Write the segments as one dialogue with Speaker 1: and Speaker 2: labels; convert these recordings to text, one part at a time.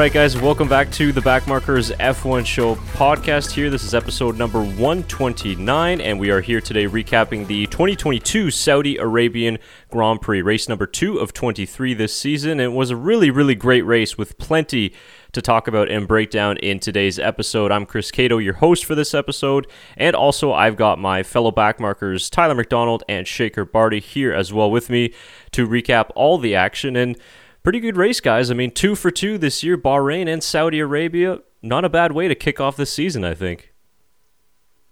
Speaker 1: right, guys, welcome back to the Backmarkers F1 Show podcast. Here, this is episode number 129, and we are here today recapping the 2022 Saudi Arabian Grand Prix, race number two of 23 this season. It was a really, really great race with plenty to talk about and break down in today's episode. I'm Chris Cato, your host for this episode, and also I've got my fellow backmarkers Tyler McDonald and Shaker Barty here as well with me to recap all the action and pretty good race, guys. I mean, two for two this year, Bahrain and Saudi Arabia. Not a bad way to kick off this season, I think.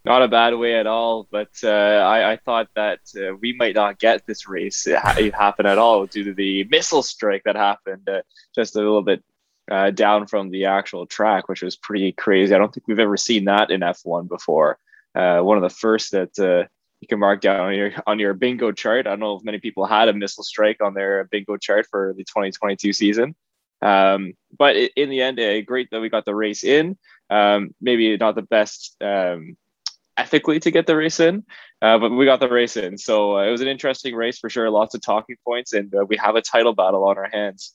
Speaker 2: Not a bad way at all, but uh, I, I, thought that uh, we might not get this race happen at all due to the missile strike that happened uh, just a little bit uh, down from the actual track, which was pretty crazy. I don't think we've ever seen that in F1 before. Uh, one of the first that uh, you can mark down on your on your bingo chart. I don't know if many people had a missile strike on their bingo chart for the 2022 season. Um, but in the end, uh, great that we got the race in. Um, maybe not the best um, ethically to get the race in, uh, but we got the race in. So uh, it was an interesting race for sure. Lots of talking points, and uh, we have a title battle on our hands.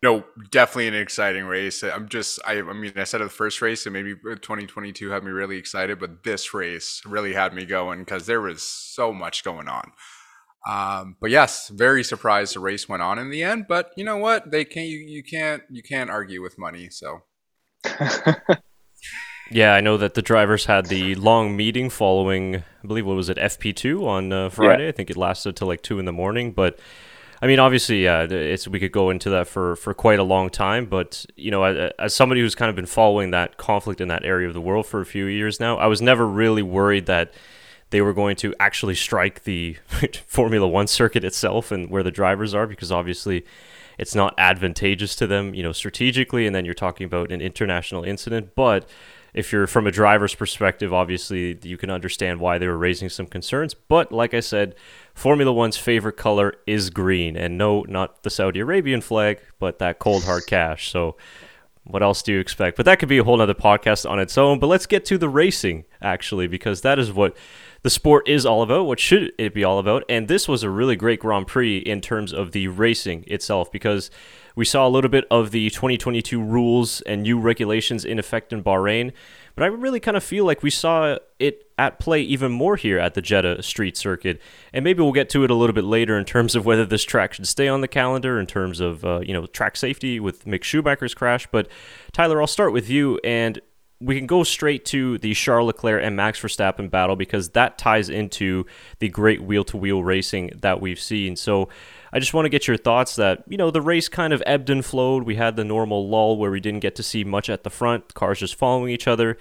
Speaker 3: No, definitely an exciting race. I'm just, I, I mean, I said it the first race, and maybe 2022 had me really excited, but this race really had me going because there was so much going on. Um, but yes, very surprised the race went on in the end. But you know what? They can't. You, you can't. You can't argue with money. So.
Speaker 1: yeah, I know that the drivers had the long meeting following. I believe what was it FP two on uh, Friday. Yeah. I think it lasted till like two in the morning, but I mean, obviously, yeah, it's we could go into that for for quite a long time, but you know, as, as, somebody who's kind of been following that conflict in that area of the world for a few years now, I was never really worried that they were going to actually strike the Formula One circuit itself and where the drivers are, because obviously, it's not advantageous to them, you know, strategically. And then you're talking about an international incident, but if you're from a driver's perspective, obviously you can understand why they were raising some concerns. But like I said, Formula One's favorite color is green, and no, not the Saudi Arabian flag, but that cold hard cash. So, what else do you expect? But that could be a whole other podcast on its own. But let's get to the racing, actually, because that is what the sport is all about. What should it be all about? And this was a really great Grand Prix in terms of the racing itself, because we saw a little bit of the 2022 rules and new regulations in effect in Bahrain. But I really kind of feel like we saw it at play even more here at the Jeddah Street Circuit, and maybe we'll get to it a little bit later in terms of whether this track should stay on the calendar in terms of uh, you know track safety with Mick Schumacher's crash. But Tyler, I'll start with you, and we can go straight to the Charles Leclerc and Max Verstappen battle because that ties into the great wheel-to-wheel racing that we've seen. So. I just want to get your thoughts that, you know, the race kind of ebbed and flowed. We had the normal lull where we didn't get to see much at the front, cars just following each other.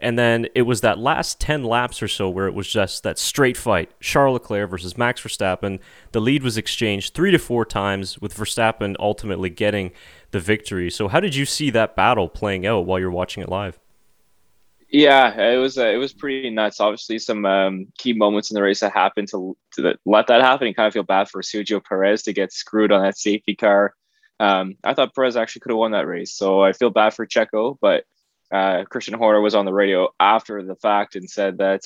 Speaker 1: And then it was that last 10 laps or so where it was just that straight fight Charles Leclerc versus Max Verstappen. The lead was exchanged three to four times, with Verstappen ultimately getting the victory. So, how did you see that battle playing out while you're watching it live?
Speaker 2: Yeah, it was uh, it was pretty nuts. Obviously, some um, key moments in the race that happened to to the, let that happen. You kind of feel bad for Sergio Perez to get screwed on that safety car. Um, I thought Perez actually could have won that race, so I feel bad for Checo. But uh, Christian Horner was on the radio after the fact and said that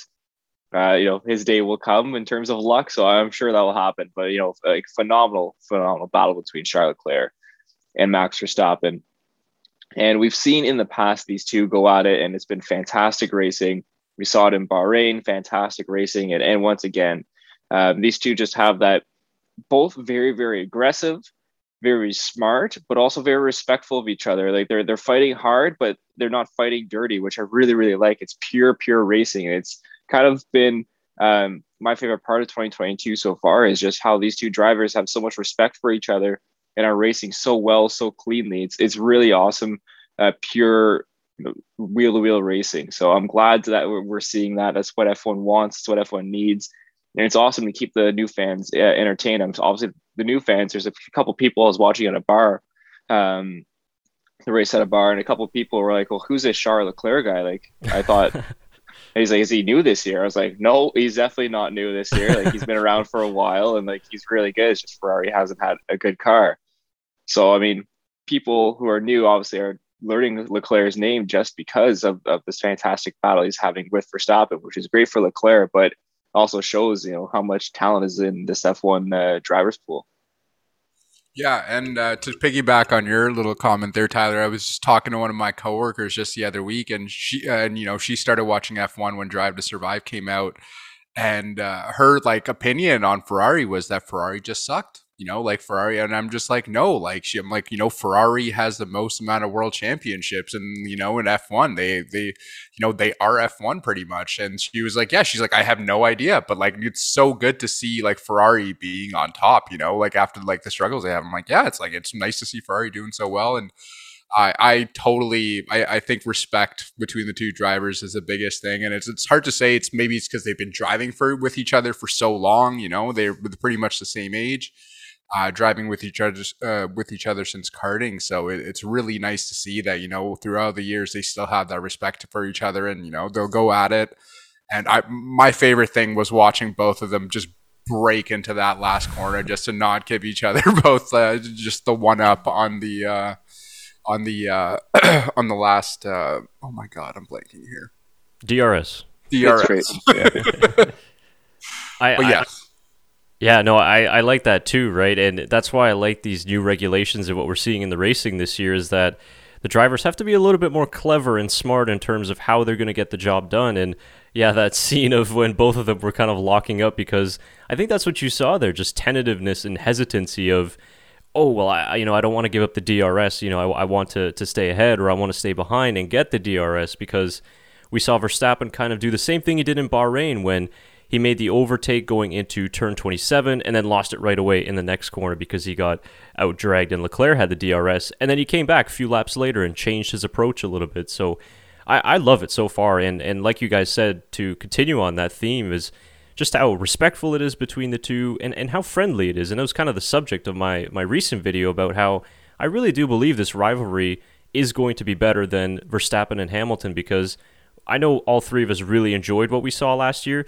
Speaker 2: uh, you know his day will come in terms of luck. So I'm sure that will happen. But you know, like phenomenal, phenomenal battle between Charles Leclerc and Max Verstappen. And we've seen in the past these two go at it, and it's been fantastic racing. We saw it in Bahrain, fantastic racing. And, and once again, um, these two just have that both very, very aggressive, very smart, but also very respectful of each other. Like they're they're fighting hard, but they're not fighting dirty, which I really, really like. It's pure, pure racing. It's kind of been um, my favorite part of 2022 so far is just how these two drivers have so much respect for each other and are racing so well, so cleanly. It's it's really awesome, uh, pure wheel to wheel racing. So I'm glad that we're seeing that. That's what F1 wants. It's what F1 needs, and it's awesome to keep the new fans uh, entertained. I'm obviously the new fans. There's a couple people I was watching at a bar. Um, the race at a bar, and a couple people were like, "Well, who's this Charles Leclerc guy?" Like, I thought he's like, "Is he new this year?" I was like, "No, he's definitely not new this year. Like, he's been around for a while, and like, he's really good. It's just Ferrari hasn't had a good car." So, I mean, people who are new obviously are learning Leclerc's name just because of, of this fantastic battle he's having with Verstappen, which is great for Leclerc, but also shows you know how much talent is in this F1 uh, drivers pool.
Speaker 3: Yeah, and uh, to piggyback on your little comment there, Tyler, I was talking to one of my coworkers just the other week, and she, and you know, she started watching F1 when Drive to Survive came out, and uh, her like opinion on Ferrari was that Ferrari just sucked you know, like Ferrari. And I'm just like, no, like she, I'm like, you know, Ferrari has the most amount of world championships, and you know, in F1, they they, you know, they are F1 pretty much. And she was like, yeah, she's like, I have no idea, but like, it's so good to see like Ferrari being on top, you know, like after like the struggles they have. I'm like, yeah, it's like it's nice to see Ferrari doing so well, and. I, I totally I, I think respect between the two drivers is the biggest thing and it's it's hard to say it's maybe it's because they've been driving for with each other for so long you know they're pretty much the same age uh, driving with each other uh, with each other since karting. So it, it's really nice to see that you know throughout the years they still have that respect for each other, and you know they'll go at it. And I, my favorite thing was watching both of them just break into that last corner just to not give each other both uh, just the one up on the uh, on the uh, on the last. Uh, oh my god, I'm blanking here.
Speaker 1: DRS.
Speaker 3: DRS.
Speaker 1: I, but yes. Yeah, no, I, I like that too, right? And that's why I like these new regulations and what we're seeing in the racing this year is that the drivers have to be a little bit more clever and smart in terms of how they're going to get the job done. And yeah, that scene of when both of them were kind of locking up because I think that's what you saw there, just tentativeness and hesitancy of, oh well, I you know I don't want to give up the DRS, you know I, I want to to stay ahead or I want to stay behind and get the DRS because we saw Verstappen kind of do the same thing he did in Bahrain when he made the overtake going into turn 27 and then lost it right away in the next corner because he got out dragged and Leclerc had the DRS. And then he came back a few laps later and changed his approach a little bit. So I, I love it so far. And, and like you guys said, to continue on that theme is just how respectful it is between the two and, and how friendly it is. And that was kind of the subject of my, my recent video about how I really do believe this rivalry is going to be better than Verstappen and Hamilton because I know all three of us really enjoyed what we saw last year,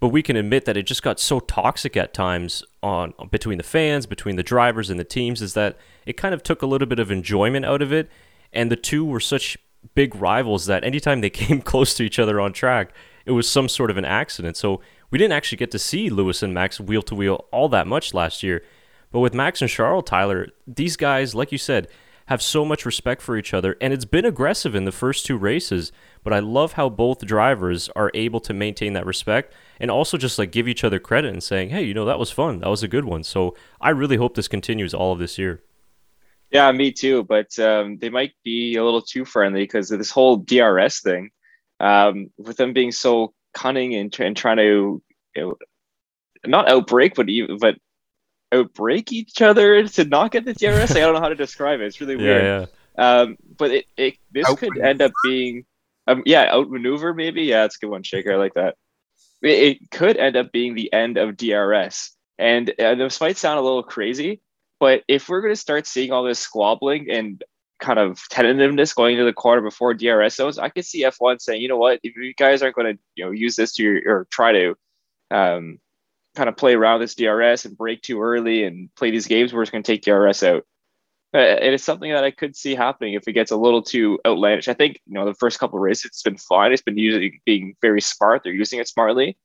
Speaker 1: but we can admit that it just got so toxic at times on between the fans, between the drivers and the teams, is that it kind of took a little bit of enjoyment out of it. And the two were such big rivals that anytime they came close to each other on track, it was some sort of an accident. So we didn't actually get to see Lewis and Max wheel to wheel all that much last year. But with Max and Charles Tyler, these guys, like you said, have so much respect for each other, and it's been aggressive in the first two races. But I love how both drivers are able to maintain that respect and also just like give each other credit and saying, hey, you know, that was fun. That was a good one. So I really hope this continues all of this year.
Speaker 2: Yeah, me too. But um, they might be a little too friendly because of this whole DRS thing. Um, with them being so cunning and, and trying to you know, not outbreak, but even, but outbreak each other to not get the DRS. I don't know how to describe it. It's really weird. Yeah, yeah. Um, but it, it this could end up being um, yeah outmaneuver maybe. Yeah, it's a good one, Shaker. I like that it could end up being the end of DRS. And uh, this might sound a little crazy, but if we're going to start seeing all this squabbling and kind of tentativeness going into the quarter before DRS zones, I could see F1 saying, you know what, if you guys aren't going to you know use this to your, or try to um, kind of play around this DRS and break too early and play these games, we're just going to take DRS out. Uh, it is something that I could see happening if it gets a little too outlandish. I think you know the first couple of races it's been fine. It's been using being very smart. They're using it smartly.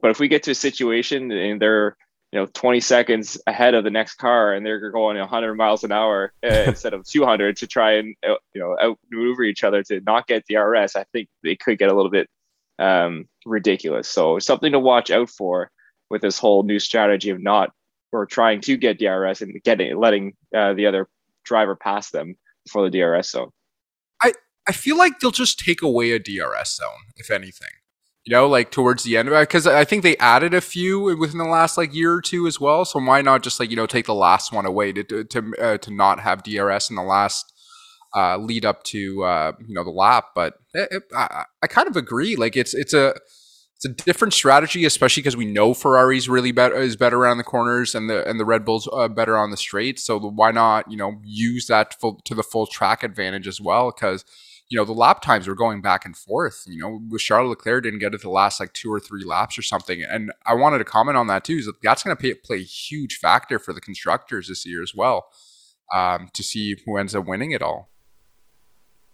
Speaker 2: But if we get to a situation and they're you know 20 seconds ahead of the next car and they're going 100 miles an hour uh, instead of 200 to try and uh, you know outmaneuver each other to not get the RS, I think they could get a little bit um, ridiculous. So something to watch out for with this whole new strategy of not or trying to get DRS and getting letting uh, the other driver past them before the DRS zone.
Speaker 3: I, I feel like they'll just take away a DRS zone, if anything. You know, like towards the end of it, because I think they added a few within the last like year or two as well. So why not just like you know take the last one away to to to, uh, to not have DRS in the last uh, lead up to uh, you know the lap? But it, it, I, I kind of agree. Like it's it's a it's a different strategy, especially because we know Ferrari's really better is better around the corners and the and the Red Bulls uh, better on the straights. So why not you know use that full, to the full track advantage as well? Because you know the lap times were going back and forth. You know, with Charles Leclerc didn't get it the last like two or three laps or something. And I wanted to comment on that too. Is that that's going to play a huge factor for the constructors this year as well um, to see who ends up winning it all.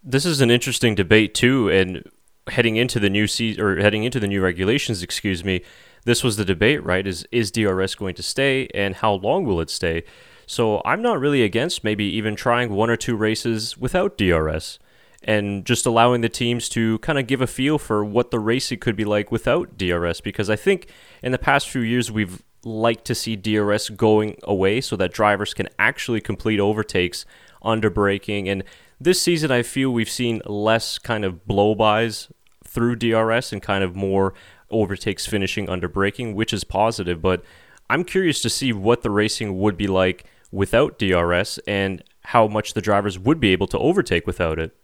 Speaker 1: This is an interesting debate too, and heading into the new season or heading into the new regulations, excuse me, this was the debate, right? Is is DRS going to stay, and how long will it stay? So I'm not really against maybe even trying one or two races without DRS and just allowing the teams to kind of give a feel for what the racing could be like without DRS because I think in the past few years we've liked to see DRS going away so that drivers can actually complete overtakes under braking and this season I feel we've seen less kind of blow-bys through DRS and kind of more overtakes finishing under braking which is positive but I'm curious to see what the racing would be like without DRS and how much the drivers would be able to overtake without it.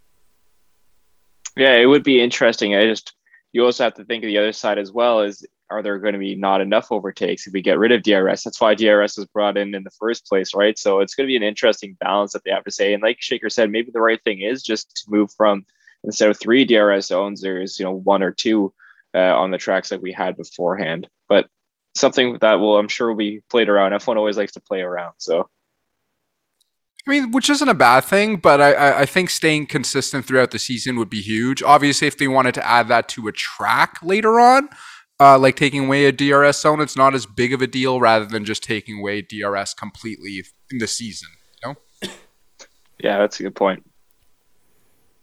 Speaker 2: Yeah, it would be interesting. I just you also have to think of the other side as well. Is are there going to be not enough overtakes if we get rid of DRS? That's why DRS was brought in in the first place, right? So it's going to be an interesting balance that they have to say. And like Shaker said, maybe the right thing is just to move from instead of three DRS zones, there's you know one or two uh, on the tracks that we had beforehand. But something that will I'm sure will be played around. F1 always likes to play around, so
Speaker 3: I mean, which isn't a bad thing, but I, I think staying consistent throughout the season would be huge. Obviously, if they wanted to add that to a track later on, uh, like taking away a DRS zone, it's not as big of a deal rather than just taking away DRS completely in the season. You know?
Speaker 2: Yeah, that's a good point.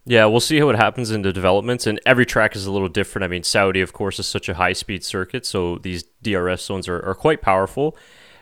Speaker 1: Yeah, we'll see how it happens in the developments, and every track is a little different. I mean, Saudi, of course, is such a high speed circuit, so these DRS zones are, are quite powerful.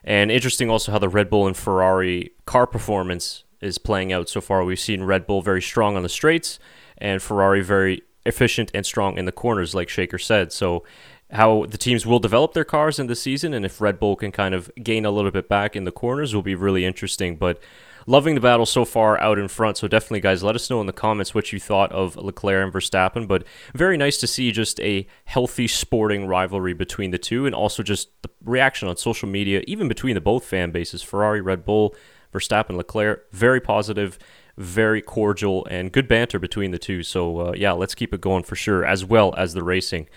Speaker 1: And interesting also how the Red Bull and Ferrari car performance is playing out so far. We've seen Red Bull very strong on the straights and Ferrari very efficient and strong in the corners, like Shaker said. So, how the teams will develop their cars in the season and if Red Bull can kind of gain a little bit back in the corners will be really interesting. But loving the battle so far out in front. So definitely, guys, let us know in the comments what you thought of Leclerc and Verstappen. But very nice to see just a healthy sporting rivalry between the two, and also just the reaction on social media, even between the both fan bases, Ferrari, Red Bull, Verstappen, Leclerc, very positive. Very cordial and good banter between the two. So, uh, yeah, let's keep it going for sure, as well as the racing.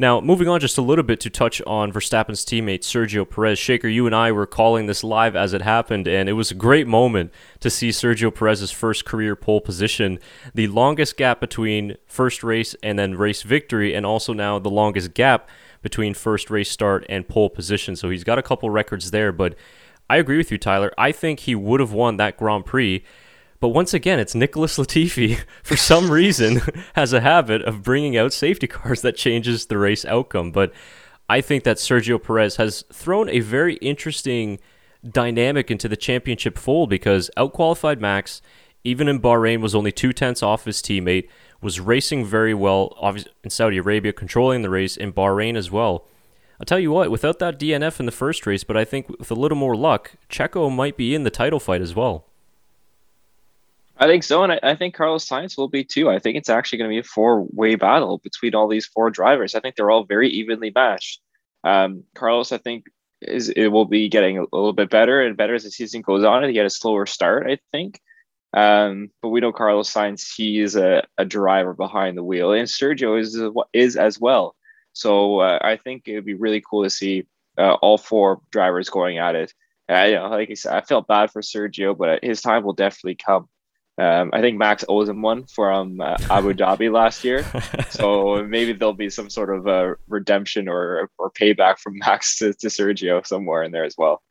Speaker 1: Now, moving on just a little bit to touch on Verstappen's teammate Sergio Perez. Shaker, you and I were calling this live as it happened, and it was a great moment to see Sergio Perez's first career pole position, the longest gap between first race and then race victory, and also now the longest gap between first race start and pole position. So he's got a couple records there, but I agree with you, Tyler. I think he would have won that Grand Prix but once again, it's Nicholas Latifi, for some reason, has a habit of bringing out safety cars that changes the race outcome. But I think that Sergio Perez has thrown a very interesting dynamic into the championship fold because outqualified Max, even in Bahrain, was only two tenths off his teammate, was racing very well in Saudi Arabia, controlling the race, in Bahrain as well. I'll tell you what, without that DNF in the first race, but I think with a little more luck, Checo might be in the title fight as well.
Speaker 2: I think so, and I, I, think Carlos Sainz will be too. I think it's actually going to be a four-way battle between all these four drivers. I think they're all very evenly matched. Um, Carlos, I think, is it will be getting a little bit better and better as the season goes on. He had a slower start, I think, um, but we know Carlos Sainz. He is a, a driver behind the wheel, and Sergio is is as well. So uh, I think it would be really cool to see uh, all four drivers going at it. I, you know, like I said, I felt bad for Sergio, but his time will definitely come. Um, I think Max owes him one from uh, Abu Dhabi last year, so maybe there'll be some sort of uh, redemption or or payback from Max to, to Sergio somewhere in there as well.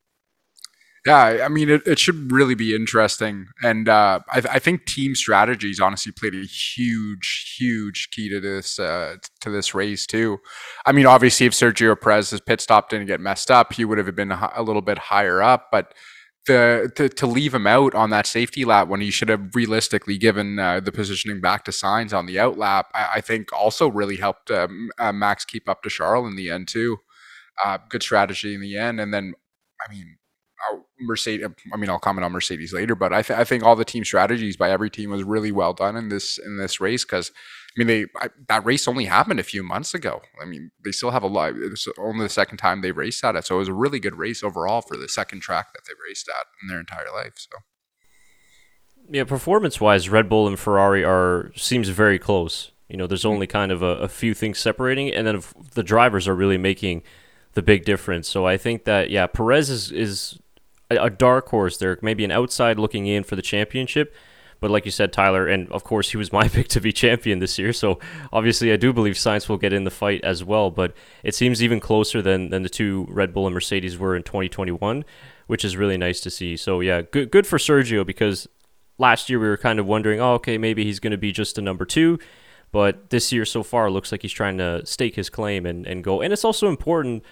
Speaker 3: Yeah, I mean, it, it should really be interesting, and uh, I, I, think team strategies honestly played a huge, huge key to this uh, to this race too. I mean, obviously, if Sergio Perez's pit stop didn't get messed up, he would have been a little bit higher up, but the, to, to leave him out on that safety lap when he should have realistically given uh, the positioning back to Sainz on the out lap, I, I think also really helped um, uh, Max keep up to Charles in the end too. Uh, good strategy in the end, and then I mean, uh, Mercedes. I mean, I'll comment on Mercedes later, but I, th- I think all the team strategies by every team was really well done in this in this race because mean, they I, that race only happened a few months ago. I mean, they still have a lot. It's only the second time they raced at it, so it was a really good race overall for the second track that they've raced at in their entire life. So,
Speaker 1: yeah, performance-wise, Red Bull and Ferrari are seems very close. You know, there's mm-hmm. only kind of a, a few things separating, and then the drivers are really making the big difference. So I think that yeah, Perez is is a, a dark horse there, maybe an outside looking in for the championship But like you said, Tyler, and of course he was my pick to be champion this year. So obviously I do believe Sainz will get in the fight as well. But it seems even closer than than the two Red Bull and Mercedes were in 2021, which is really nice to see. So yeah, good good for Sergio because last year we were kind of wondering, oh okay, maybe he's going to be just a number two. But this year so far looks like he's trying to stake his claim and, and go. And it's also important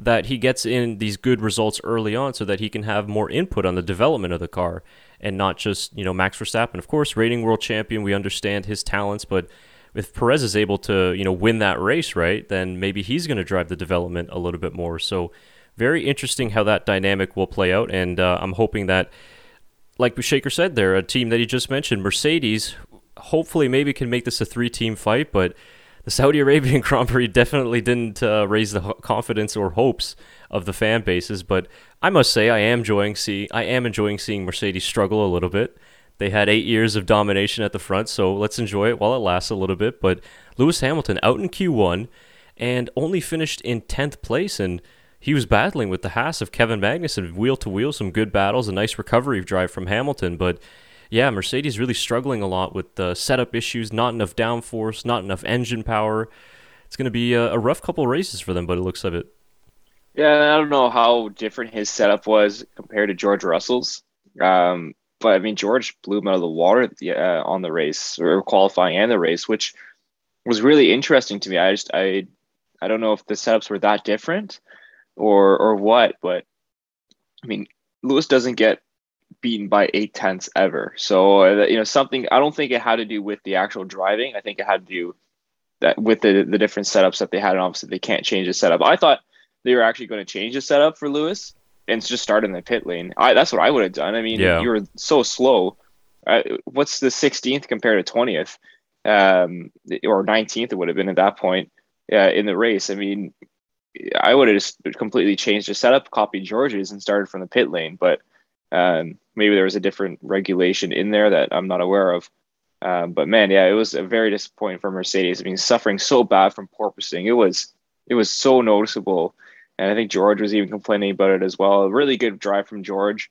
Speaker 1: that he gets in these good results early on so that he can have more input on the development of the car and not just, you know, Max Verstappen. Of course, reigning world champion, we understand his talents, but if Perez is able to, you know, win that race, right, then maybe he's going to drive the development a little bit more. So, very interesting how that dynamic will play out. And uh, I'm hoping that, like Shaker said there, a team that he just mentioned, Mercedes, hopefully maybe can make this a three team fight, but the Saudi Arabian Grand Prix definitely didn't uh, raise the confidence or hopes of the fan bases. But I must say, I am enjoying see I am enjoying seeing Mercedes struggle a little bit. They had eight years of domination at the front, so let's enjoy it while it lasts a little bit. But Lewis Hamilton out in Q1 and only finished in tenth place, and he was battling with the Haas of Kevin Magnussen, wheel to wheel, some good battles, a nice recovery drive from Hamilton, but yeah, Mercedes really struggling a lot with the setup issues, not enough downforce, not enough engine power. It's going to be a, a rough couple races for them, but it looks of it.
Speaker 2: Yeah, I don't know how different his setup was compared to George Russell's. Um, but I mean, George blew him out of the water uh, on the race or qualifying and the race, which was really interesting to me. I just I I don't know if the setups were that different or or what, but I mean, Lewis doesn't get beaten by eight tenths ever. So uh, you know something. I don't think it had to do with the actual driving. I think it had to do that with the the different setups that they had. And obviously, they can't change the setup. I thought they were actually going to change the setup for Lewis and just start in the pit lane. I that's what I would have done. I mean, yeah. you were so slow. Uh, what's the 16th compared to 20th um, or 19th? It would have been at that point uh, in the race. I mean, I would have just completely changed the setup, copied George's, and started from the pit lane. But um, maybe there was a different regulation in there that I'm not aware of. Um, but man, yeah, it was a very disappointing for Mercedes. I mean, suffering so bad from porpoising, it was it was so noticeable, and I think George was even complaining about it as well. A really good drive from George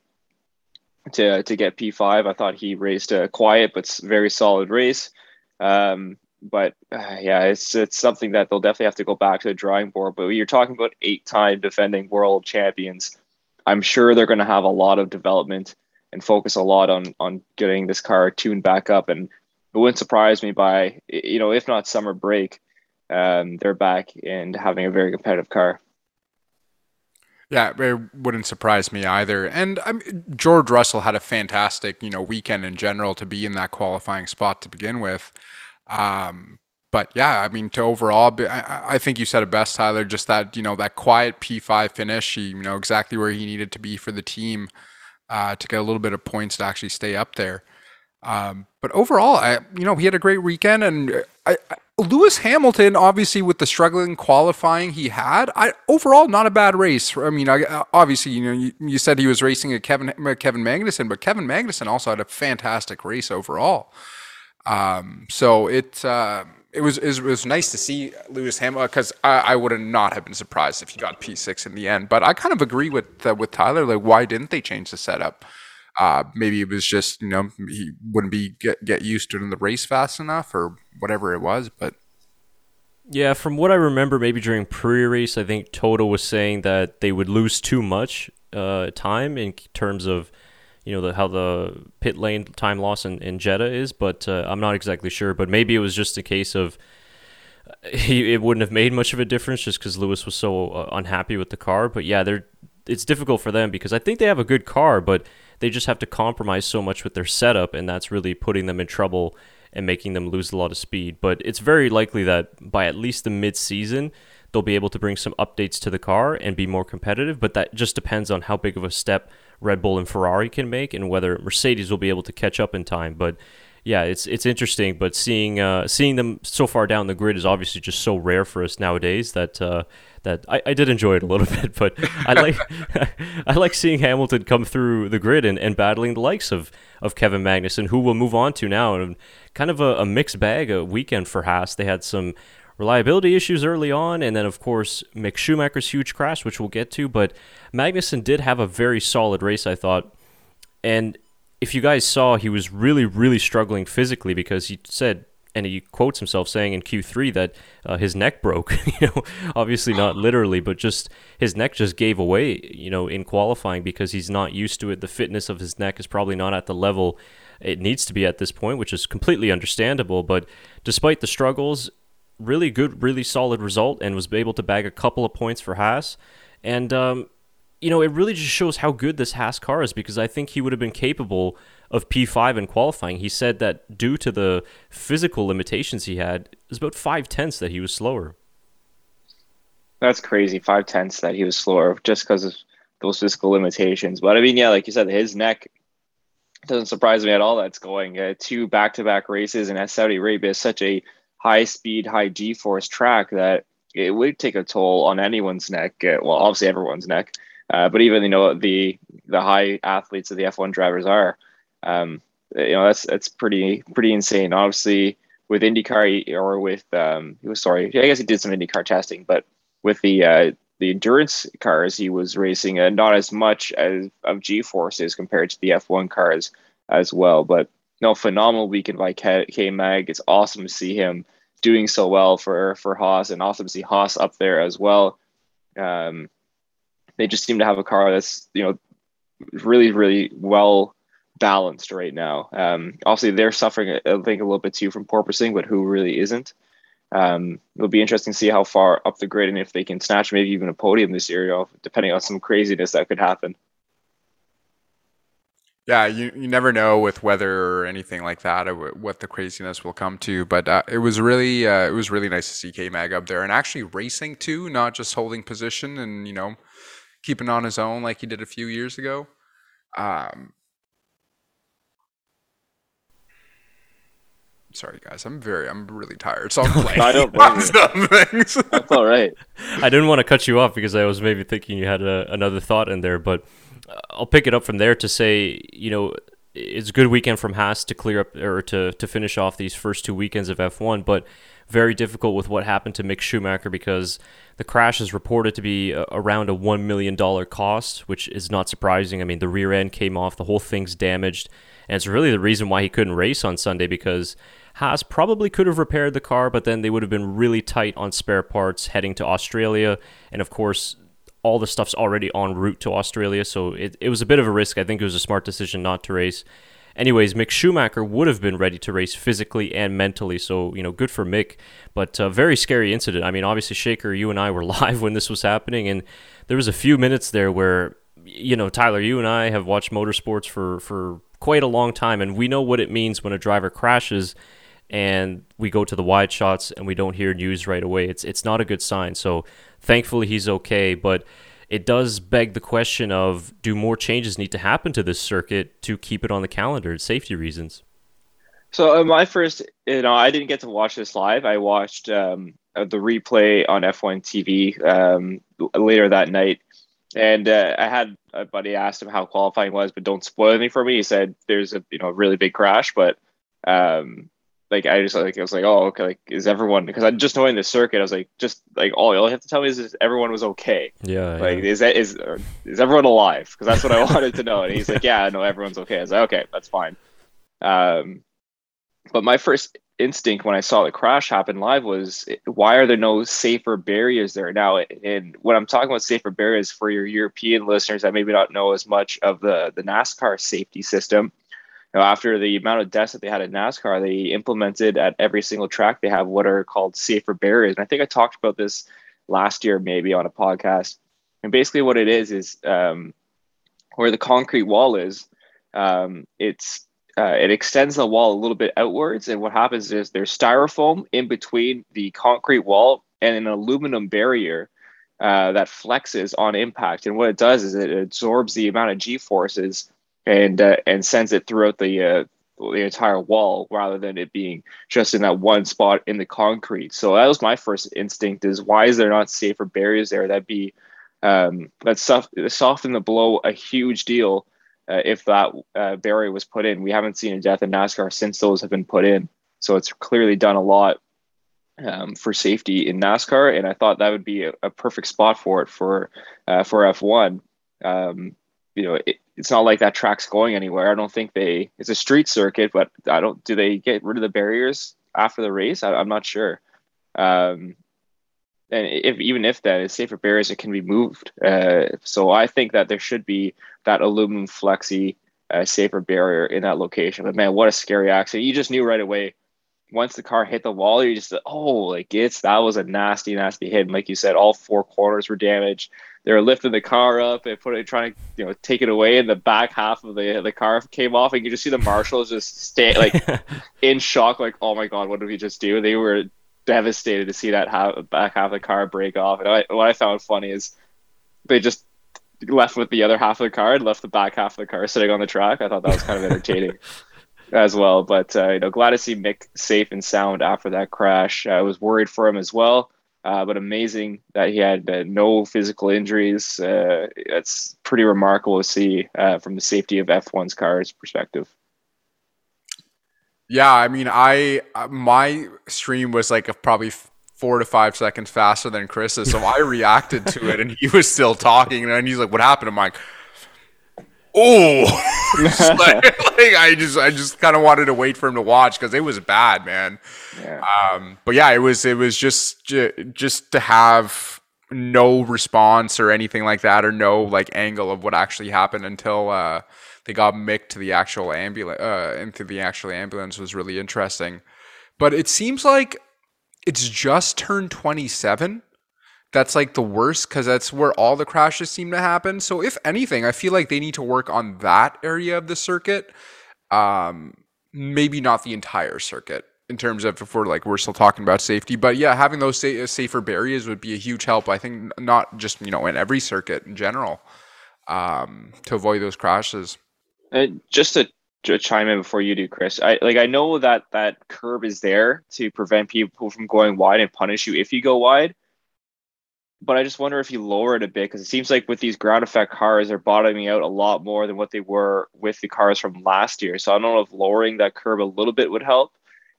Speaker 2: to to get P5. I thought he raced a quiet but very solid race. Um, but uh, yeah, it's it's something that they'll definitely have to go back to the drawing board. But you're talking about eight-time defending world champions I'm sure they're going to have a lot of development and focus a lot on on getting this car tuned back up. And it wouldn't surprise me by you know if not summer break, um, they're back and having a very competitive car.
Speaker 3: Yeah, it wouldn't surprise me either. And I mean, George Russell had a fantastic, you know, weekend in general to be in that qualifying spot to begin with. Um, but yeah, I mean, to overall, I, I think you said it best, Tyler. Just that you know that quiet P5 finish, he, you know exactly where he needed to be for the team uh, to get a little bit of points to actually stay up there. Um, but overall, I you know he had a great weekend, and I, I, Lewis Hamilton, obviously with the struggling qualifying he had, I overall not a bad race. I mean, I, obviously you know you, you said he was racing a Kevin Kevin Magnussen, but Kevin Magnussen also had a fantastic race overall. Um, so it. Uh, it was, it was nice to see Lewis Hamilton because I, I would not have been surprised if he got P6 in the end. But I kind of agree with uh, with Tyler. Like, why didn't they change the setup? Uh, maybe it was just you know he wouldn't be get get used to it in the race fast enough or whatever it was. But
Speaker 1: yeah, from what I remember, maybe during pre-race, I think Toto was saying that they would lose too much uh, time in terms of you know the, how the pit lane time loss in, in Jeddah is, but uh, I'm not exactly sure. But maybe it was just a case of he it wouldn't have made much of a difference just because Lewis was so uh, unhappy with the car. But yeah, they're it's difficult for them because I think they have a good car, but they just have to compromise so much with their setup, and that's really putting them in trouble and making them lose a lot of speed. But it's very likely that by at least the mid season they'll be able to bring some updates to the car and be more competitive. But that just depends on how big of a step Red Bull and Ferrari can make, and whether Mercedes will be able to catch up in time. But yeah, it's it's interesting. But seeing uh, seeing them so far down the grid is obviously just so rare for us nowadays that uh, that I, I did enjoy it a little bit. But I like I like seeing Hamilton come through the grid and, and battling the likes of of Kevin Magnussen, who we'll move on to now. And kind of a, a mixed bag a weekend for Haas. They had some reliability issues early on, and then of course Mick Schumacher's huge crash, which we'll get to. But Magnussen did have a very solid race, I thought, and if you guys saw, he was really, really struggling physically because he said, and he quotes himself saying in Q3 that uh, his neck broke. you know, obviously not literally, but just his neck just gave away. You know, in qualifying because he's not used to it. The fitness of his neck is probably not at the level it needs to be at this point, which is completely understandable. But despite the struggles, really good, really solid result, and was able to bag a couple of points for Haas. And um, you know, it really just shows how good this Haas car is because I think he would have been capable of P5 in qualifying. He said that due to the physical limitations he had, it was about five tenths that he was slower.
Speaker 2: That's crazy. Five tenths that he was slower just because of those physical limitations. But I mean, yeah, like you said, his neck doesn't surprise me at all. That's going uh, two back to back races, and Saudi Arabia is such a high speed, high G force track that it would take a toll on anyone's neck. Uh, well, obviously everyone's neck. Uh, but even you know the the high athletes that the F1 drivers are, um, you know that's that's pretty pretty insane. Obviously, with IndyCar or with um, he was sorry, I guess he did some IndyCar testing, but with the uh, the endurance cars, he was racing uh, not as much as of G forces compared to the F1 cars as well. But no, phenomenal weekend by K Mag. It's awesome to see him doing so well for for Haas, and awesome to see Haas up there as well. Um, they just seem to have a car that's you know really really well balanced right now. Um, obviously, they're suffering, I think, a little bit too from porpoising, but who really isn't? Um, it'll be interesting to see how far up the grid and if they can snatch maybe even a podium this year, depending on some craziness that could happen.
Speaker 3: Yeah, you, you never know with weather or anything like that what the craziness will come to. But uh, it was really uh, it was really nice to see K Mag up there and actually racing too, not just holding position and you know keeping on his own like he did a few years ago. Um, sorry guys, I'm very, I'm really tired, so I'm playing I don't blame
Speaker 2: some things. That's all right.
Speaker 1: I didn't want to cut you off because I was maybe thinking you had a, another thought in there, but uh, I'll pick it up from there to say, you know, it's a good weekend from Haas to clear up or to to finish off these first two weekends of F1, but very difficult with what happened to Mick Schumacher because the crash is reported to be around a $1 million cost, which is not surprising. I mean, the rear end came off, the whole thing's damaged. And it's really the reason why he couldn't race on Sunday because Haas probably could have repaired the car, but then they would have been really tight on spare parts heading to Australia. And of course, all the stuff's already en route to Australia. So it, it was a bit of a risk. I think it was a smart decision not to race. Anyways, Mick Schumacher would have been ready to race physically and mentally, so you know, good for Mick. But a very scary incident. I mean, obviously, Shaker, you and I were live when this was happening, and there was a few minutes there where, you know, Tyler, you and I have watched motorsports for for quite a long time, and we know what it means when a driver crashes and we go to the wide shots and we don't hear news right away. It's it's not a good sign. So thankfully he's okay, but it does beg the question of do more changes need to happen to this circuit to keep it on the calendar, safety reasons?
Speaker 2: So uh, my first, you know, I didn't get to watch this live. I watched um, uh, the replay on F1 TV um, later that night, and uh, I had a buddy asked him how qualifying was, but don't spoil anything for me. He said there's a you know really big crash, but um, like I just like I was like, oh okay, like is everyone because I just knowing the circuit, I was like, just like all you have to tell me is, is everyone was okay.
Speaker 1: Yeah.
Speaker 2: Like
Speaker 1: yeah.
Speaker 2: is that is is everyone alive? Because that's what I wanted to know. And he's like, yeah, no, everyone's okay. I was like, okay, that's fine. Um, but my first instinct when I saw the crash happen live was, why are there no safer barriers there now? And when I'm talking about safer barriers for your European listeners that maybe not know as much of the the NASCAR safety system know, after the amount of deaths that they had at NASCAR, they implemented at every single track they have what are called safer barriers. And I think I talked about this last year, maybe on a podcast. And basically, what it is is um, where the concrete wall is, um, it's uh, it extends the wall a little bit outwards, and what happens is there's styrofoam in between the concrete wall and an aluminum barrier uh, that flexes on impact. And what it does is it absorbs the amount of g forces and uh, and sends it throughout the uh, the entire wall rather than it being just in that one spot in the concrete. So that was my first instinct: is why is there not safer barriers there That'd be um, that soft, soften the blow a huge deal uh, if that uh, barrier was put in. We haven't seen a death in NASCAR since those have been put in, so it's clearly done a lot. Um, for safety in NASCAR, and I thought that would be a, a perfect spot for it for uh, for F1. Um, you know, it, it's not like that track's going anywhere. I don't think they. It's a street circuit, but I don't. Do they get rid of the barriers after the race? I, am not sure. Um, and if even if that is safer barriers, it can be moved. Uh, so I think that there should be that aluminum flexi uh, safer barrier in that location. But man, what a scary accident! You just knew right away. Once the car hit the wall, you just oh, like it's that was a nasty, nasty hit. And like you said, all four corners were damaged. They were lifting the car up and put it, trying to you know take it away, and the back half of the the car came off, and you just see the marshals just stay like in shock, like oh my god, what did we just do? They were devastated to see that half, back half of the car break off. And I, what I found funny is they just left with the other half of the car and left the back half of the car sitting on the track. I thought that was kind of entertaining as well. But uh, you know, glad to see Mick safe and sound after that crash. I was worried for him as well. Uh, but amazing that he had uh, no physical injuries. Uh, it's pretty remarkable to see uh, from the safety of F1's cars perspective.
Speaker 3: Yeah, I mean, I uh, my stream was like probably four to five seconds faster than Chris's, so I reacted to it, and he was still talking, and he's like, "What happened?" I'm like, "Oh," like, like, I just I just kind of wanted to wait for him to watch because it was bad, man. Yeah. Um, but yeah, it was it was just just to have no response or anything like that, or no like angle of what actually happened until. Uh, they got Mick to the actual ambulance uh, into the actual ambulance was really interesting. But it seems like it's just turned 27. That's like the worst because that's where all the crashes seem to happen. So if anything, I feel like they need to work on that area of the circuit. Um, maybe not the entire circuit in terms of if we're like we're still talking about safety but yeah having those sa- safer barriers would be a huge help i think not just you know in every circuit in general um, to avoid those crashes
Speaker 2: uh, just to, to chime in before you do, Chris. I like I know that that curb is there to prevent people from going wide and punish you if you go wide. But I just wonder if you lower it a bit because it seems like with these ground effect cars, they're bottoming out a lot more than what they were with the cars from last year. So I don't know if lowering that curb a little bit would help.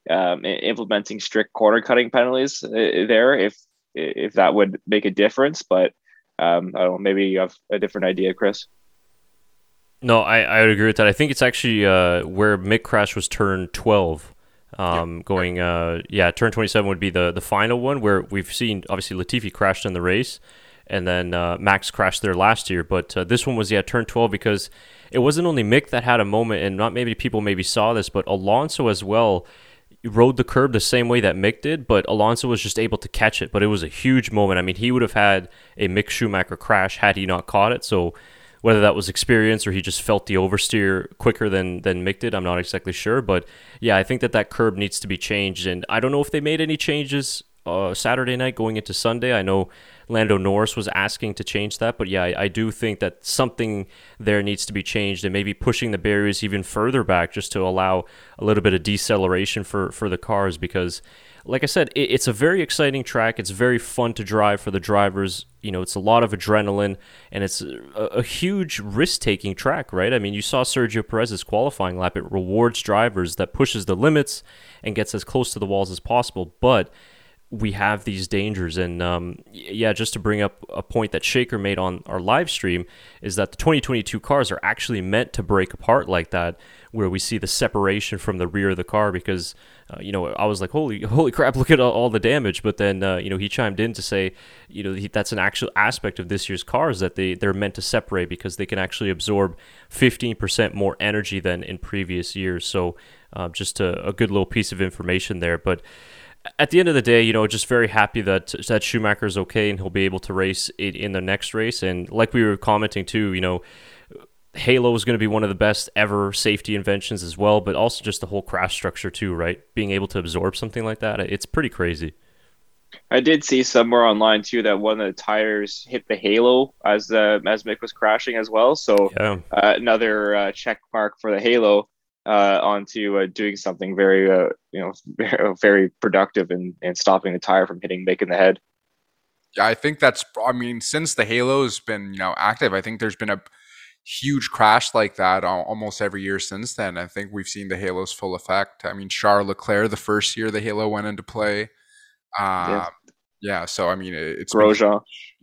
Speaker 2: Um, implementing strict corner cutting penalties uh, there, if if that would make a difference. But um, I don't know. Maybe you have a different idea, Chris.
Speaker 1: No, I, I would agree with that. I think it's actually uh, where Mick Crash was turned 12. Um. Going, uh, yeah, turn 27 would be the, the final one where we've seen, obviously, Latifi crashed in the race and then uh, Max crashed there last year. But uh, this one was, yeah, turn 12 because it wasn't only Mick that had a moment, and not maybe people maybe saw this, but Alonso as well rode the curb the same way that Mick did, but Alonso was just able to catch it. But it was a huge moment. I mean, he would have had a Mick Schumacher crash had he not caught it. So whether that was experience or he just felt the oversteer quicker than than Mick did, I'm not exactly sure. But yeah, I think that that curb needs to be changed, and I don't know if they made any changes uh, Saturday night going into Sunday. I know Lando Norris was asking to change that, but yeah, I, I, do think that something there needs to be changed, and maybe pushing the barriers even further back just to allow a little bit of deceleration for for the cars because like I said, it, it's a very exciting track. It's very fun to drive for the drivers. You know, it's a lot of adrenaline and it's a, a huge risk taking track, right? I mean, you saw Sergio Perez's qualifying lap. It rewards drivers that pushes the limits and gets as close to the walls as possible. But we have these dangers. And um, yeah, just to bring up a point that Shaker made on our live stream is that the 2022 cars are actually meant to break apart like that, where we see the separation from the rear of the car. Because uh, you know, I was like, holy, holy crap, look at all, all the damage. But then uh, you know, he chimed in to say, you know, he, that's an actual aspect of this year's cars that they they're meant to separate because they can actually absorb 15% more energy than in previous years. So uh, just a, a good little piece of information there, but at the end of the day, you know, just very happy that that Schumacher's okay and he'll be able to race in, in the next race. And like we were commenting too, you know, Halo is going to be one of the best ever safety inventions as well, but also just the whole crash structure too, right? Being able to absorb something like that, it's pretty crazy.
Speaker 2: I did see somewhere online too that one of the tires hit the halo as uh, as Mick was crashing as well. So yeah. uh, another uh, check mark for the halo uh, onto uh, doing something very, uh, you know, very, very productive and and stopping the tire from hitting Mick in the head.
Speaker 3: Yeah, I think that's. I mean, since the Halo's been you know active, I think there's been a huge crash like that almost every year since then. I think we've seen the Halo's full effect. I mean, Charles Leclerc, the first year the Halo went into play. Um, yeah. Yeah, so I mean, it's
Speaker 2: Grosjean,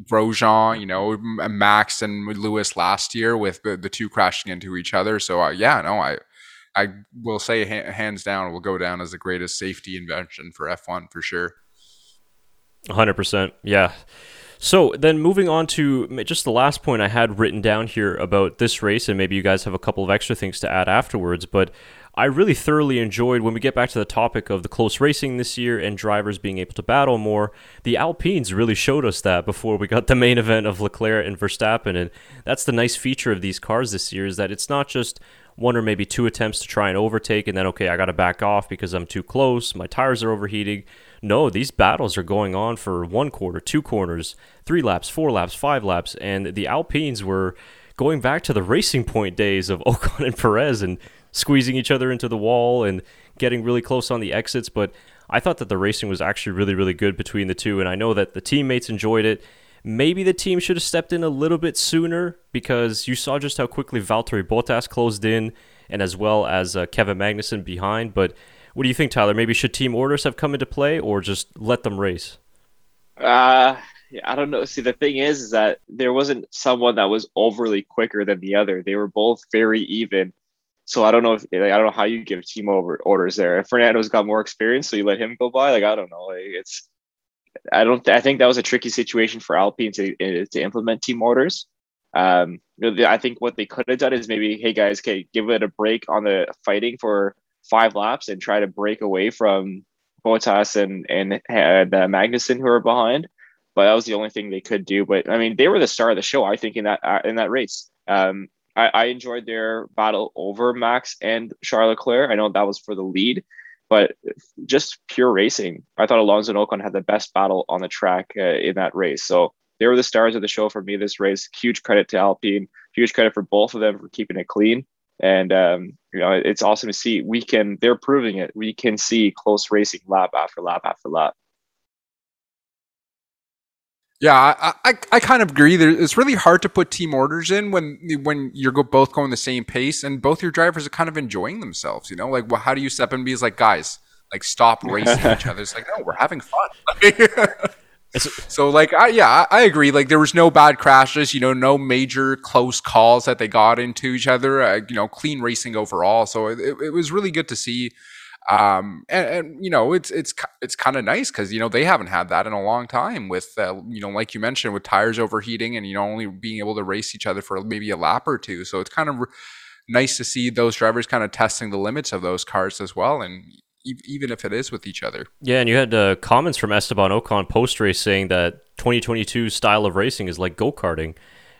Speaker 3: Grosjean, you know, Max and Lewis last year with the, the two crashing into each other. So uh, yeah, no, I I will say hands down will go down as the greatest safety invention for F1 for sure.
Speaker 1: 100%. Yeah. So then moving on to just the last point I had written down here about this race, and maybe you guys have a couple of extra things to add afterwards, but I really thoroughly enjoyed when we get back to the topic of the close racing this year and drivers being able to battle more. The Alpines really showed us that before we got the main event of Leclerc and Verstappen, and that's the nice feature of these cars this year is that it's not just one or maybe two attempts to try and overtake, and then okay, I got to back off because I'm too close, my tires are overheating. No, these battles are going on for one quarter, two corners, three laps, four laps, five laps, and the Alpines were going back to the racing point days of Ocon and Perez and squeezing each other into the wall and getting really close on the exits. But I thought that the racing was actually really, really good between the two, and I know that the teammates enjoyed it. Maybe the team should have stepped in a little bit sooner because you saw just how quickly Valtteri Bottas closed in, and as well as uh, Kevin Magnussen behind. But what do you think, Tyler? Maybe should team orders have come into play, or just let them race?
Speaker 2: Uh, I don't know. See, the thing is, is that there wasn't someone that was overly quicker than the other. They were both very even. So I don't know if like, I don't know how you give team over orders there. If Fernando's got more experience, so you let him go by. Like I don't know. Like, it's I don't. I think that was a tricky situation for Alpine to to implement team orders. Um, I think what they could have done is maybe, hey guys, okay, give it a break on the fighting for five laps and try to break away from Bottas and and, uh, Magnussen who are behind. But that was the only thing they could do. But I mean, they were the star of the show, I think, in that uh, in that race. Um, I, I enjoyed their battle over Max and Charles Leclerc. I know that was for the lead, but just pure racing. I thought Alonso and Ocon had the best battle on the track uh, in that race. So they were the stars of the show for me this race. Huge credit to Alpine. Huge credit for both of them for keeping it clean. And um, you know, it's awesome to see. We can. They're proving it. We can see close racing lap after lap after lap.
Speaker 3: Yeah, I, I, I kind of agree. it's really hard to put team orders in when when you're both going the same pace and both your drivers are kind of enjoying themselves. You know, like well, how do you step in and be like, guys, like stop racing each other? It's like, no, we're having fun. so like I yeah I, agree. Like there was no bad crashes you know no major close calls that they got into each other uh, you know clean racing overall. So it, it was really good to see um and, and you know it's it's it's kind of nice because you know they haven't had that in a long time with uh, you know like you mentioned with tires overheating and you know only being able to race each other for maybe a lap or two. So it's kind of nice to see those drivers kind of testing the limits of those cars as well and even if it is with each other.
Speaker 1: Yeah, and you had uh, comments from Esteban Ocon post race saying that 2022 style of racing is like go karting,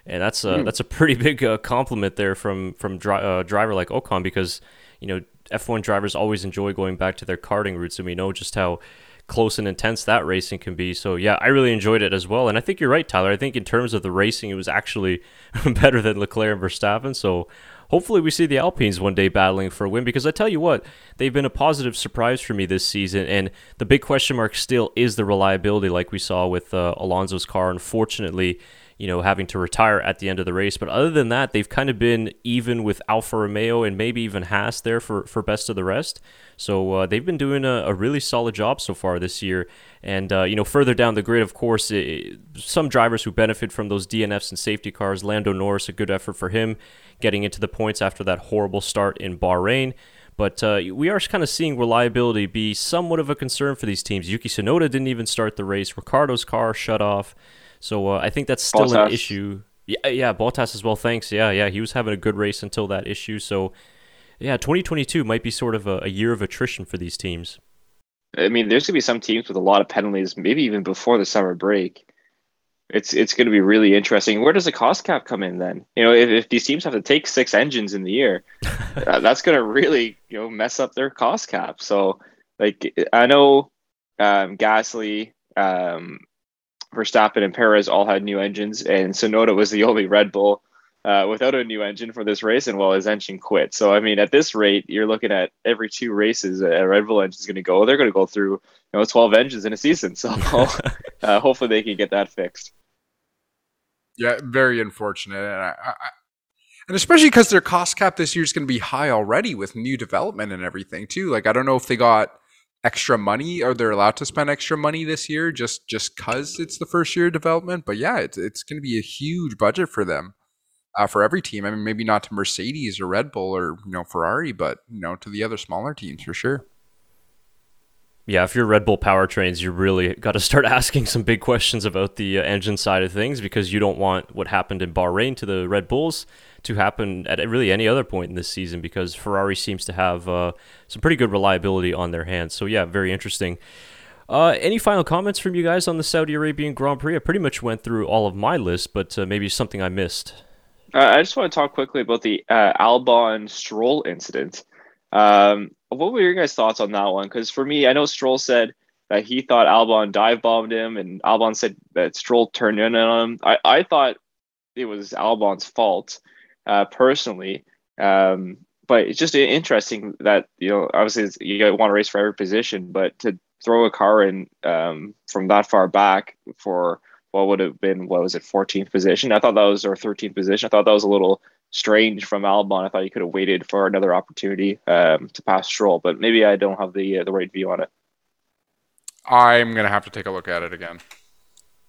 Speaker 1: and that's a, mm. that's a pretty big uh, compliment there from from dri- uh, driver like Ocon because you know F1 drivers always enjoy going back to their karting roots, and we know just how close and intense that racing can be. So yeah, I really enjoyed it as well. And I think you're right, Tyler. I think in terms of the racing, it was actually better than Leclerc and Verstappen. So hopefully we see the Alpines one day battling for a win because I tell you what, they've been a positive surprise for me this season. And the big question mark still is the reliability, like we saw with uh, Alonso's car. Unfortunately, you know, having to retire at the end of the race. But other than that, they've kind of been even with Alfa Romeo and maybe even Haas there for, for best of the rest. So uh, they've been doing a, a, really solid job so far this year. And, uh, you know, further down the grid, of course, it, some drivers who benefit from those DNFs and safety cars, Lando Norris, a good effort for him getting into the points after that horrible start in Bahrain. But uh, we are kind of seeing reliability be somewhat of a concern for these teams. Yuki Tsunoda didn't even start the race. Ricciardo's car shut off. So uh, I think that's still Bottas. an issue. Yeah, yeah, Bottas as well. Thanks. Yeah, yeah, he was having a good race until that issue. So yeah, 2022 might be sort of a, a year of attrition for these teams.
Speaker 2: I mean, there's gonna be some teams with a lot of penalties, maybe even before the summer break. It's it's going to be really interesting. Where does the cost cap come in then? You know, if, if these teams have to take six engines in the year, uh, that's going to really you know mess up their cost cap. So, like I know um, Gasly, um, Verstappen and Perez all had new engines, and Tsunoda was the only Red Bull uh, without a new engine for this race, and well, his engine quit. So, I mean, at this rate, you're looking at every two races, a Red Bull engine is going to go. They're going to go through, you know, 12 engines in a season. So, uh, hopefully, they can get that fixed.
Speaker 3: Yeah, very unfortunate, and, I, I, and especially because their cost cap this year is going to be high already with new development and everything too. Like, I don't know if they got extra money? Or they're allowed to spend extra money this year just just cuz it's the first year of development? But yeah it's it's going to be a huge budget for them uh, for every team. I mean maybe not to mercedes or red bull or you know ferrari but you know to the other smaller teams for sure.
Speaker 1: Yeah, if you're Red Bull powertrains, you really got to start asking some big questions about the uh, engine side of things because you don't want what happened in Bahrain to the Red Bulls to happen at really any other point in this season because Ferrari seems to have uh, some pretty good reliability on their hands. So, yeah, very interesting. Uh, any final comments from you guys on the Saudi Arabian Grand Prix? I pretty much went through all of my list, but uh, maybe something I missed.
Speaker 2: Uh, I just want to talk quickly about the uh, Albon Stroll incident. Um, what were your guys' thoughts on that one? Because for me, I know Stroll said that he thought Albon dive bombed him, and Albon said that Stroll turned in on him. I, I thought it was Albon's fault, uh, personally. Um, but it's just interesting that you know, obviously, you want to race for every position, but to throw a car in um, from that far back for what would have been what was it 14th position i thought that was or 13th position i thought that was a little strange from Albon. I thought he could have waited for another opportunity um, to pass Stroll, but maybe I don't have the uh, the right view on it.
Speaker 3: I'm gonna have to take a look at it again.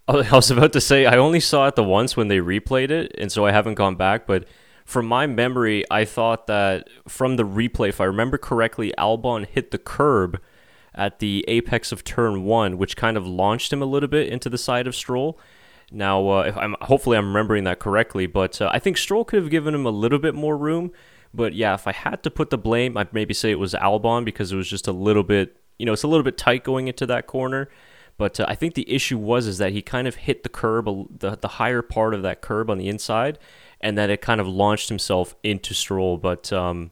Speaker 1: I was about to say I only saw it the once when they replayed it, and so I haven't gone back. But from my memory, I thought that from the replay, if I remember correctly, Albon hit the curb at the apex of turn one, which kind of launched him a little bit into the side of Stroll. Now, uh, if I'm hopefully I'm remembering that correctly, but uh, I think Stroll could have given him a little bit more room. But yeah, if I had to put the blame, I'd maybe say it was Albon because it was just a little bit, you know, it's a little bit tight going into that corner. But uh, I think the issue was is that he kind of hit the curb, the the higher part of that curb on the inside, and that it kind of launched himself into Stroll. But um,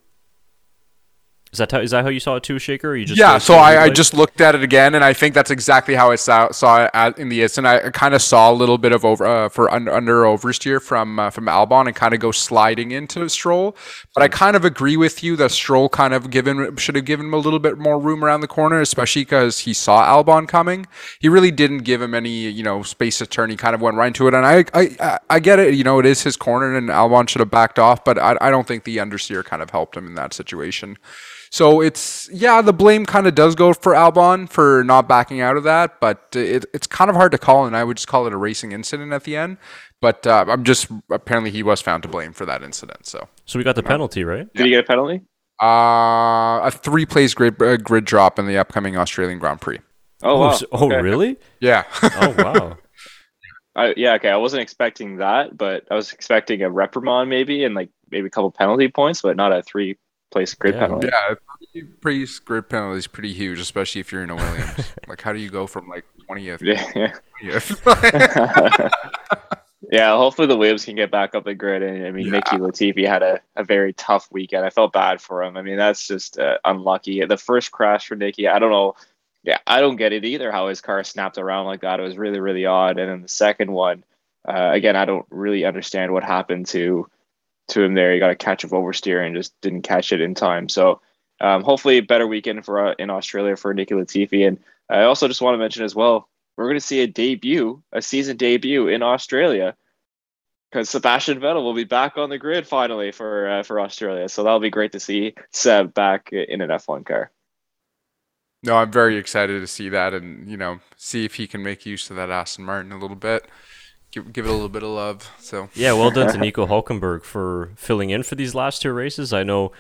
Speaker 1: is that how, is that how you saw it too, Shaker? you just
Speaker 3: yeah. So I, I, just looked at it again, and I think that's exactly how I saw, saw it at, in the instant. I kind of saw a little bit of over uh, for under, under oversteer from uh, from Albon and kind of go sliding into Stroll. But I kind of agree with you that Stroll kind of given should have given him a little bit more room around the corner, especially because he saw Albon coming. He really didn't give him any you know space to turn. He kind of went right into it, and I I I get it. You know, it is his corner, and Albon should have backed off, but I I don't think the understeer kind of helped him in that situation. So it's yeah, the blame kind of does go for Albon for not backing out of that, but it, it's kind of hard to call, and I would just call it a racing incident at the end. But uh, I'm just apparently he was found to blame for that incident. So
Speaker 1: so we got the penalty, right?
Speaker 2: Did he get a penalty?
Speaker 3: Uh, a three place grid uh, grid drop in the upcoming Australian Grand Prix.
Speaker 1: Oh, wow. oh, okay. really?
Speaker 3: Yeah.
Speaker 1: oh, wow.
Speaker 2: I, yeah, okay. I wasn't expecting that, but I was expecting a reprimand maybe and like maybe a couple penalty points, but not a three place grid
Speaker 3: yeah.
Speaker 2: penalty.
Speaker 3: Yeah, pretty grid penalty is pretty huge, especially if you're in a Williams. like, how do you go from like 20th? Yeah.
Speaker 2: 20th? yeah, hopefully the Williams can get back up the grid. And I mean, yeah. Nicky Latifi had a, a very tough weekend. I felt bad for him. I mean, that's just uh, unlucky. The first crash for Nicky, I don't know. Yeah, I don't get it either how his car snapped around like that. It was really, really odd. And then the second one, uh, again, I don't really understand what happened to to him there. He got a catch of oversteer and just didn't catch it in time. So um, hopefully a better weekend for uh, in Australia for Nicky Latifi. And I also just want to mention as well, we're going to see a debut, a season debut in Australia because Sebastian Vettel will be back on the grid finally for uh, for Australia. So that'll be great to see Seb back in an F1 car.
Speaker 3: No, I'm very excited to see that and, you know, see if he can make use of that Aston Martin a little bit give, give it a little bit of love. So
Speaker 1: yeah, well done to Nico Hulkenberg for filling in for these last two races. I know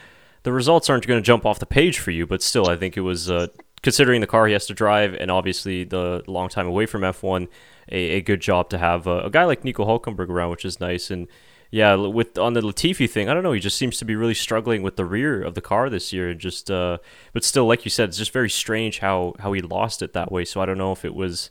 Speaker 1: the results aren't going to jump off the page for you, but still, I think it was uh, considering the car he has to drive and obviously the long time away from F1, a, a good job to have a, a guy like Nico Hulkenberg around, which is nice. And yeah, with on the Latifi thing, I don't know. He just seems to be really struggling with the rear of the car this year. And just, uh, but still, like you said, it's just very strange how how he lost it that way. So I don't know if it was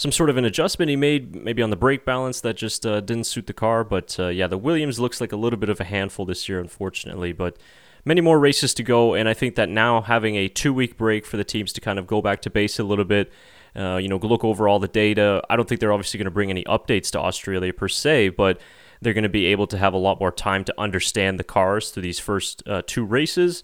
Speaker 1: some sort of an adjustment he made, maybe on the brake balance that just uh, didn't suit the car. But uh, yeah, the Williams looks like a little bit of a handful this year, unfortunately. But many more races to go, and I think that now having a two-week break for the teams to kind of go back to base a little bit. Uh, you know, look over all the data. I don't think they're obviously going to bring any updates to Australia per se, but they're going to be able to have a lot more time to understand the cars through these first uh, two races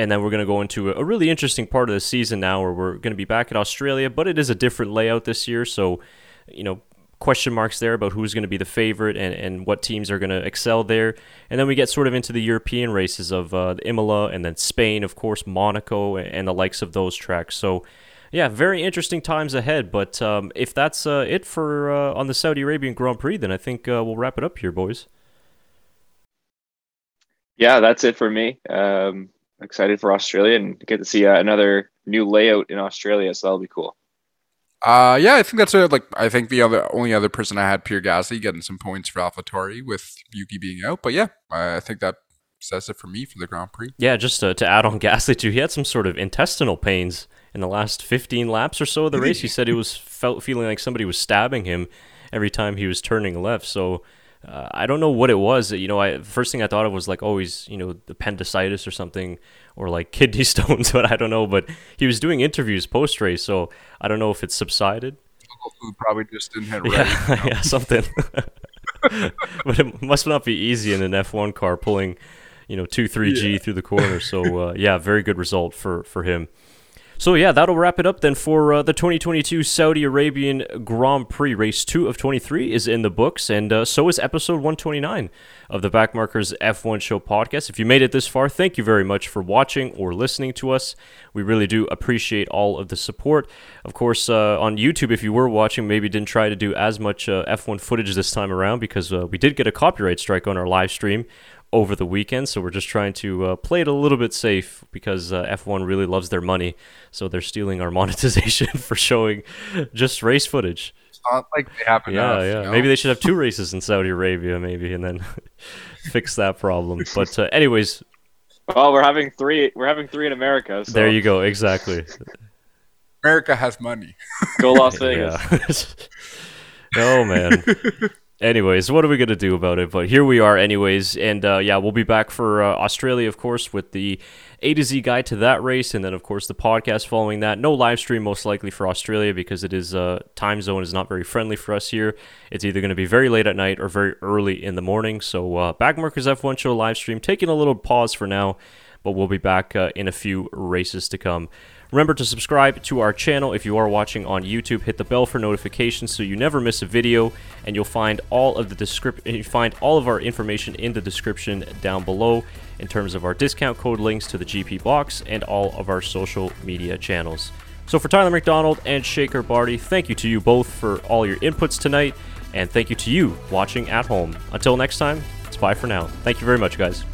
Speaker 1: and then we're going to go into a really interesting part of the season now where we're going to be back in Australia, but it is a different layout this year. So, you know, question marks there about who's going to be the favorite and, and what teams are going to excel there. And then we get sort of into the European races of uh, Imola and then Spain, of course, Monaco, and the likes of those tracks. So, yeah, very interesting times ahead. But um, if that's uh, it for uh, on the Saudi Arabian Grand Prix, then I think uh, we'll wrap it up here, boys.
Speaker 2: Yeah, that's it for me. Um, excited for Australia and get to see uh, another new layout in Australia, so that'll be cool.
Speaker 3: Uh, yeah, I think that's a, like I think the other only other person I had Pierre Gasly getting some points for AlphaTauri with Yuki being out, but yeah, I think that says it for me for the Grand Prix.
Speaker 1: Yeah, just to, to add on Gasly too, he had some sort of intestinal pains in the last 15 laps or so of the race. He said he was felt feeling like somebody was stabbing him every time he was turning left. So uh, I don't know what it was. You know, I first thing I thought of was like, oh, he's you know appendicitis or something, or like kidney stones, but I don't know. But he was doing interviews post race, so I don't know if it's subsided.
Speaker 3: Food probably just didn't hit right.
Speaker 1: Yeah, yeah something. but it must not be easy in an F1 car pulling, you know, two three G yeah. through the corner. So uh, yeah, very good result for for him. So yeah, that'll wrap it up then for uh, the 2022 Saudi Arabian Grand Prix. Race 2 of 23 is in the books, and uh, so is episode 129 of the Backmarkers F1 Show podcast. If you made it this far, thank you very much for watching or listening to us. We really do appreciate all of the support. Of course, uh, on YouTube, if you were watching, maybe didn't try to do as much uh, F1 footage this time around because uh, we did get a copyright strike on our live stream over the weekend. So we're just trying to uh, play it a little bit safe because uh, F1 really loves their money. So they're stealing our monetization for showing just race footage.
Speaker 3: It's not like they happen.
Speaker 1: Yeah,
Speaker 3: enough,
Speaker 1: yeah.
Speaker 3: You know?
Speaker 1: Maybe they should have two races in Saudi Arabia, maybe, and then fix that problem. But uh, anyways.
Speaker 2: Well, we're having three. We're having three in America. So.
Speaker 1: There you go. Exactly.
Speaker 3: America has money.
Speaker 2: Go Las Vegas.
Speaker 1: oh man anyways, what are we gonna do about it? But here we are, anyways, and uh, yeah, we'll be back for uh, Australia, of course, with the A to Z guide to that race, and then of course the podcast following that. No live stream, most likely for Australia because it is uh, time zone is not very friendly for us here. It's either going to be very late at night or very early in the morning. So uh, Backmarkers F1 show live stream, taking a little pause for now, but we'll be back uh, in a few races to come. Remember to subscribe to our channel if you are watching on YouTube. Hit the bell for notifications so you never miss a video, and you'll find all of the description. You find all of our information in the description down below in terms of our discount code links to the GP box and all of our social media channels. So for Tyler McDonald and Shaker Barty, thank you to you both for all your inputs tonight, and thank you to you watching at home. Until next time, it's bye for now. Thank you very much, guys.